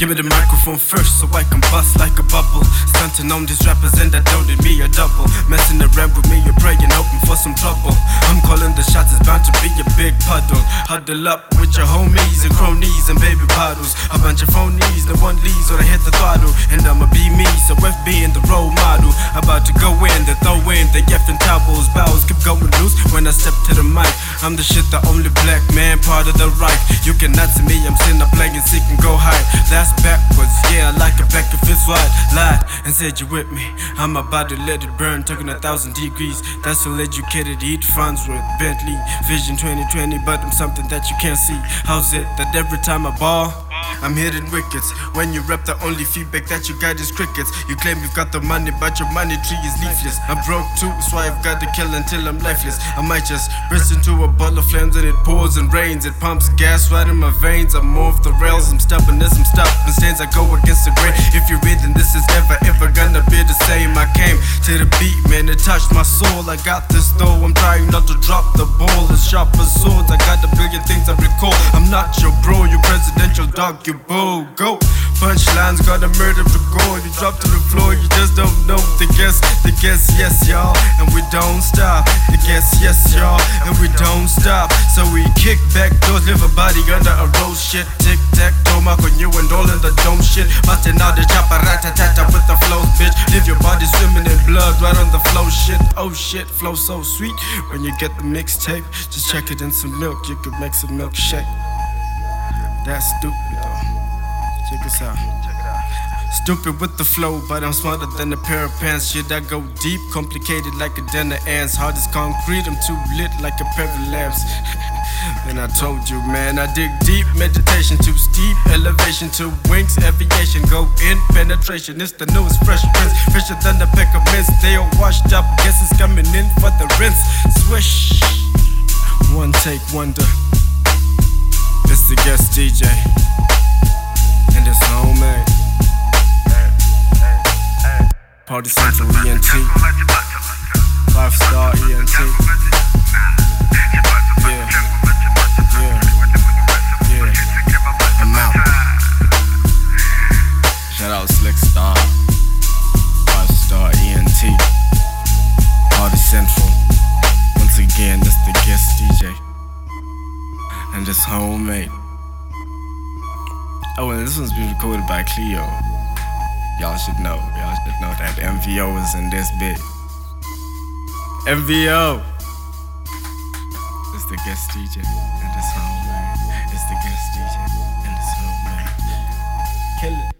Give me the microphone first so I can bust like a bubble. Stunting on these rappers and I don't need me a Huddle up with your homies and cronies and baby bottles. A bunch of phonies, the one leads or they hit the throttle. And I'ma be me, so FB in the role model. About to go in, they throw in the effing towels. Bows keep going loose when I step to the mic. I'm the shit, the only black man, part of the right. You cannot see me, I'm sitting up playing and go high. That's backwards, if. Lied and said you with me. I'm about to let it burn, talking a thousand degrees. That's so educated, eat Farnsworth, Bentley, Vision 2020, but I'm something that you can't see. How's it that every time I ball? I'm hitting wickets. When you rap, the only feedback that you got is crickets. You claim you've got the money, but your money tree is leafless. I'm broke too, so I've got to kill until I'm lifeless. I might just burst into a ball of flames and it pours and rains. It pumps gas right in my veins. I'm off the rails, I'm stubborn as I'm stopping stains. I go against the grain. If you're to the beat, man, it touched my soul. I got this though, I'm trying not to drop the ball. As sharp as swords, I got a billion things I recall. I'm not your bro, you presidential dog, you bull. Go. Punchlines got a murder for gold. You drop to the floor, you just don't know the guess. The guess, yes, y'all, and we don't stop. The guess, yes, y'all, and we don't stop. So we kick back doors, live a body under a rose shit. Tic tac toe, mark you and all in the dome shit. Busting out the chopper, rat tat with the flows, bitch. Leave your body swimming in blood right on the flow shit. Oh shit, flow so sweet. When you get the mixtape, just check it in some milk. You could make some milkshake. That's stupid though. Check this out. Stupid with the flow, but I'm smarter than a pair of pants. Shit, I go deep, complicated like a den of ants. Hard as concrete, I'm too lit like a pair of lamps. and I told you, man, I dig deep. Meditation too steep, elevation to wings, aviation go in, penetration. It's the newest fresh prince, fresher than the peck of mints. They all washed up, guess it's coming in for the rinse. Swish, one take wonder. It's the guest DJ, and it's homemade. Party Central ENT, five star ENT. Central. Once again, this the guest DJ, and it's homemade. Oh, and this one's been recorded by Cleo. Y'all should know. Y'all should know that MVO is in this bit. MVO! It's the guest DJ and it's homemade. It's the guest DJ and it's homemade. Kill it.